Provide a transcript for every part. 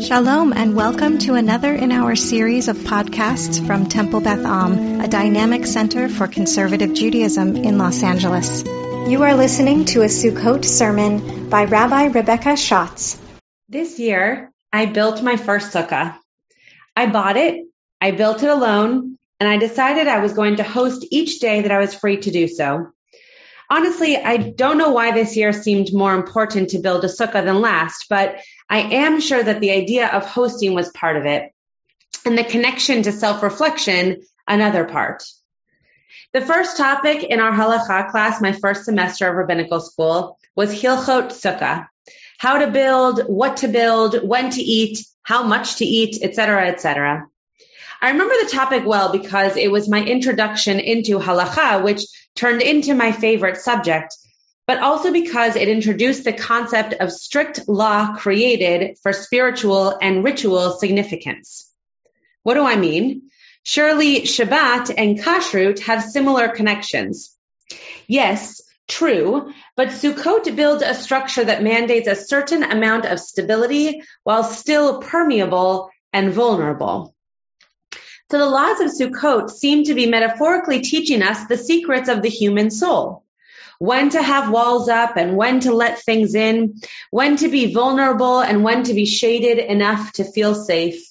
Shalom and welcome to another in our series of podcasts from Temple Beth Am, a dynamic center for conservative Judaism in Los Angeles. You are listening to a Sukkot sermon by Rabbi Rebecca Schatz. This year, I built my first sukkah. I bought it, I built it alone, and I decided I was going to host each day that I was free to do so. Honestly, I don't know why this year seemed more important to build a sukkah than last, but I am sure that the idea of hosting was part of it and the connection to self-reflection another part. The first topic in our halacha class, my first semester of rabbinical school, was Hilchot Sukkah. How to build, what to build, when to eat, how much to eat, etc., etc. I remember the topic well because it was my introduction into halacha, which turned into my favorite subject, but also because it introduced the concept of strict law created for spiritual and ritual significance. What do I mean? Surely Shabbat and Kashrut have similar connections. Yes, true, but Sukkot builds a structure that mandates a certain amount of stability while still permeable and vulnerable. So the laws of Sukkot seem to be metaphorically teaching us the secrets of the human soul. When to have walls up and when to let things in, when to be vulnerable and when to be shaded enough to feel safe,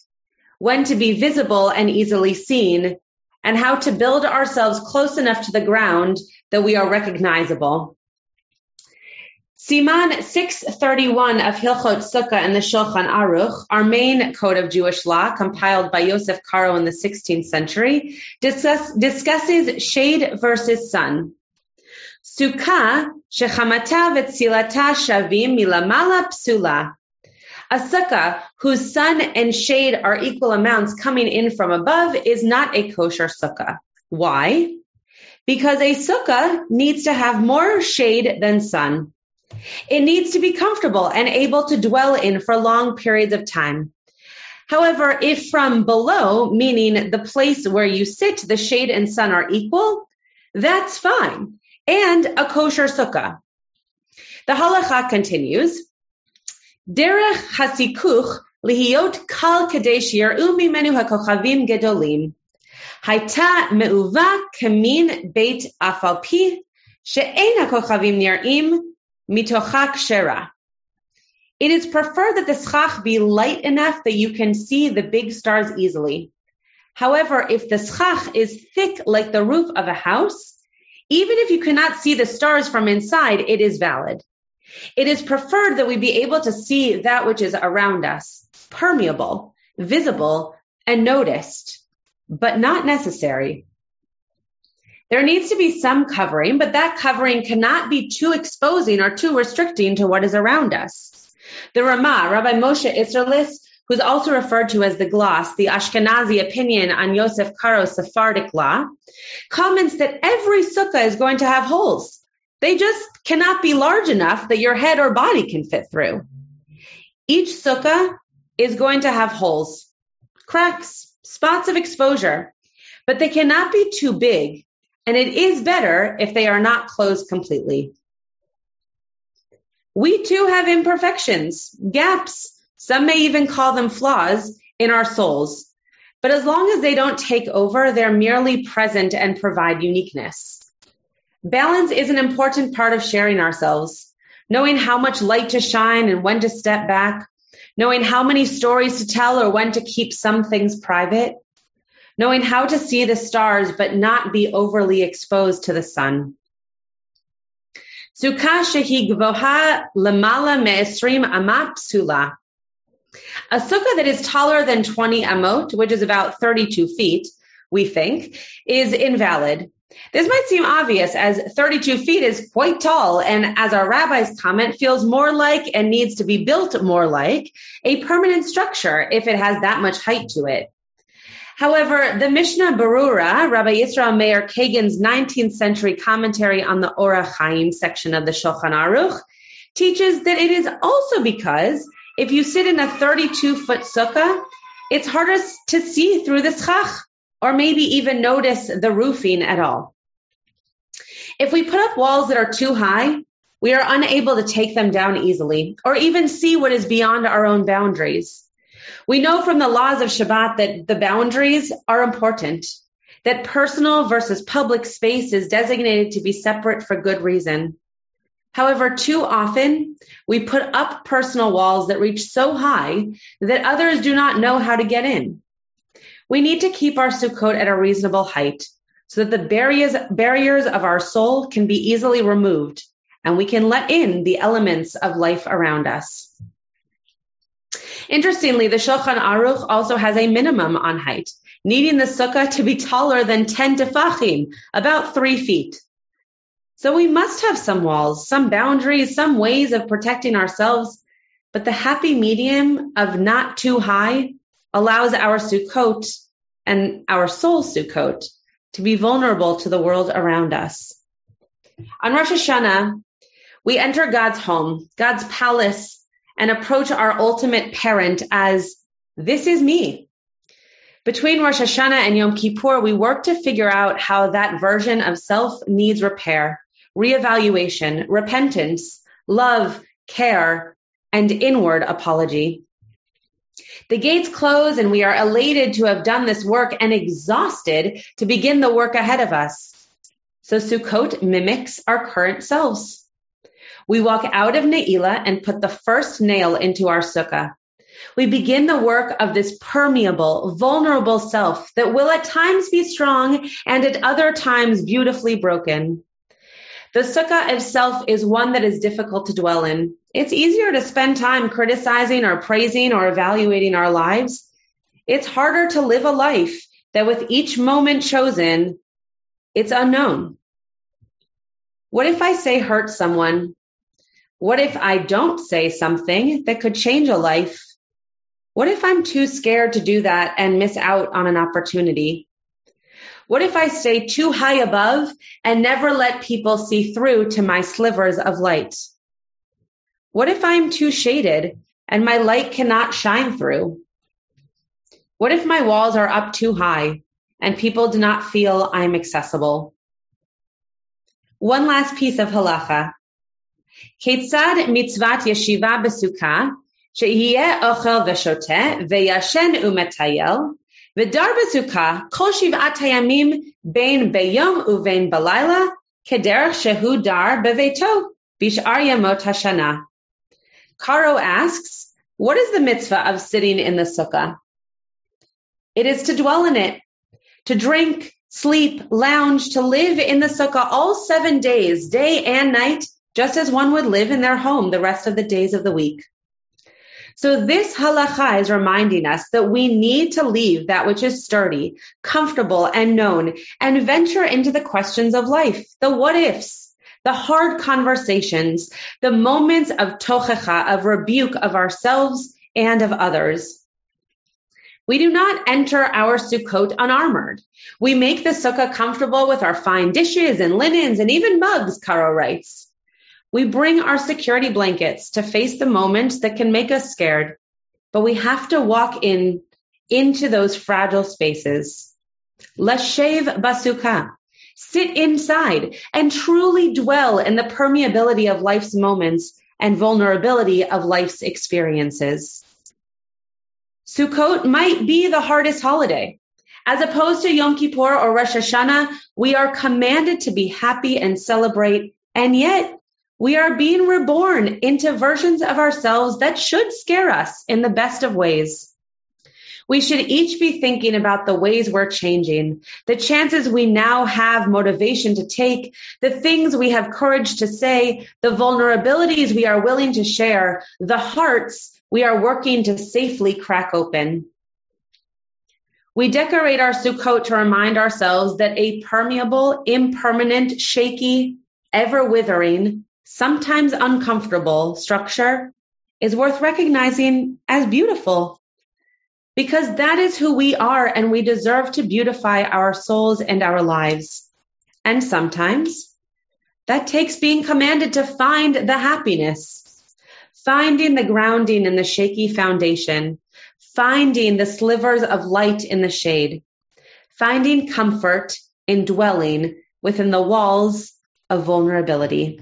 when to be visible and easily seen, and how to build ourselves close enough to the ground that we are recognizable. Siman 631 of Hilchot Sukkah and the Shulchan Aruch, our main code of Jewish law, compiled by Yosef Karo in the 16th century, discuss, discusses shade versus sun. Sukkah shechamata v'tzilata shavim milamala psula. A sukkah whose sun and shade are equal amounts coming in from above is not a kosher sukkah. Why? Because a sukkah needs to have more shade than sun. It needs to be comfortable and able to dwell in for long periods of time. However, if from below, meaning the place where you sit, the shade and sun are equal, that's fine. And a kosher sukkah. The halacha continues. Derech hasikuch lihiyot kal kadesh yir'u mimenu hakochavim gedolim. Haita me'uva kamin beit afalpi she'en hakochavim nir'im mitochak shera. It is preferred that the schach be light enough that you can see the big stars easily. However, if the schach is thick like the roof of a house, even if you cannot see the stars from inside, it is valid. It is preferred that we be able to see that which is around us, permeable, visible, and noticed, but not necessary. There needs to be some covering, but that covering cannot be too exposing or too restricting to what is around us. The Rama, Rabbi Moshe Isserles, who's also referred to as the gloss, the Ashkenazi opinion on Yosef Karo's Sephardic law, comments that every sukkah is going to have holes. They just cannot be large enough that your head or body can fit through. Each sukkah is going to have holes, cracks, spots of exposure, but they cannot be too big and it is better if they are not closed completely. We too have imperfections, gaps. Some may even call them flaws in our souls. But as long as they don't take over, they're merely present and provide uniqueness. Balance is an important part of sharing ourselves. Knowing how much light to shine and when to step back. Knowing how many stories to tell or when to keep some things private knowing how to see the stars but not be overly exposed to the sun. Sukkah shehi gvoha me'esrim amat. A sukkah that is taller than 20 amot, which is about 32 feet, we think, is invalid. This might seem obvious as 32 feet is quite tall and as our rabbi's comment feels more like and needs to be built more like a permanent structure if it has that much height to it. However, the Mishnah Berurah, Rabbi Yisrael Meir Kagan's 19th century commentary on the Orach Chaim section of the Shulchan Aruch, teaches that it is also because if you sit in a 32 foot sukkah, it's harder to see through the schach or maybe even notice the roofing at all. If we put up walls that are too high, we are unable to take them down easily or even see what is beyond our own boundaries. We know from the laws of Shabbat that the boundaries are important, that personal versus public space is designated to be separate for good reason. However, too often we put up personal walls that reach so high that others do not know how to get in. We need to keep our Sukkot at a reasonable height so that the barriers, barriers of our soul can be easily removed and we can let in the elements of life around us. Interestingly, the Shulchan Aruch also has a minimum on height, needing the sukkah to be taller than 10 tefachim, about three feet. So we must have some walls, some boundaries, some ways of protecting ourselves, but the happy medium of not too high allows our Sukkot and our soul Sukkot to be vulnerable to the world around us. On Rosh Hashanah, we enter God's home, God's palace, and approach our ultimate parent as this is me. Between Rosh Hashanah and Yom Kippur, we work to figure out how that version of self needs repair, reevaluation, repentance, love, care, and inward apology. The gates close and we are elated to have done this work and exhausted to begin the work ahead of us. So Sukkot mimics our current selves. We walk out of Ne'ilah and put the first nail into our sukkah. We begin the work of this permeable, vulnerable self that will at times be strong and at other times beautifully broken. The sukkah itself is one that is difficult to dwell in. It's easier to spend time criticizing or praising or evaluating our lives. It's harder to live a life that with each moment chosen, it's unknown. What if I say hurt someone? What if I don't say something that could change a life? What if I'm too scared to do that and miss out on an opportunity? What if I stay too high above and never let people see through to my slivers of light? What if I'm too shaded and my light cannot shine through? What if my walls are up too high and people do not feel I'm accessible? One last piece of halacha. Ketzad mitzvat yeshiva besukah she'yeh ochel Veshoteh ve'yashen u'metayel V'dar b'sukkah kol shiv'at hayamim bein beyom uvein balayla kederach shehu dar beveto bishar yamot hashana. Caro asks, what is the mitzvah of sitting in the sukkah? It is to dwell in it, to drink, sleep, lounge, to live in the sukkah all seven days, day and night, just as one would live in their home the rest of the days of the week. So this halacha is reminding us that we need to leave that which is sturdy, comfortable, and known and venture into the questions of life, the what ifs, the hard conversations, the moments of tochecha, of rebuke of ourselves and of others. We do not enter our Sukkot unarmored. We make the sukkah comfortable with our fine dishes and linens and even mugs, Caro writes. We bring our security blankets to face the moments that can make us scared, but we have to walk in into those fragile spaces. Lashev basuka. Sit inside and truly dwell in the permeability of life's moments and vulnerability of life's experiences. Sukkot might be the hardest holiday. As opposed to Yom Kippur or Rosh Hashanah, we are commanded to be happy and celebrate, and yet we are being reborn into versions of ourselves that should scare us in the best of ways. We should each be thinking about the ways we're changing, the chances we now have motivation to take, the things we have courage to say, the vulnerabilities we are willing to share, the hearts we are working to safely crack open. We decorate our Sukkot to remind ourselves that a permeable, impermanent, shaky, ever withering, sometimes uncomfortable structure is worth recognizing as beautiful because that is who we are and we deserve to beautify our souls and our lives. And sometimes that takes being commanded to find the happiness, finding the grounding in the shaky foundation, finding the slivers of light in the shade, finding comfort in dwelling within the walls of vulnerability.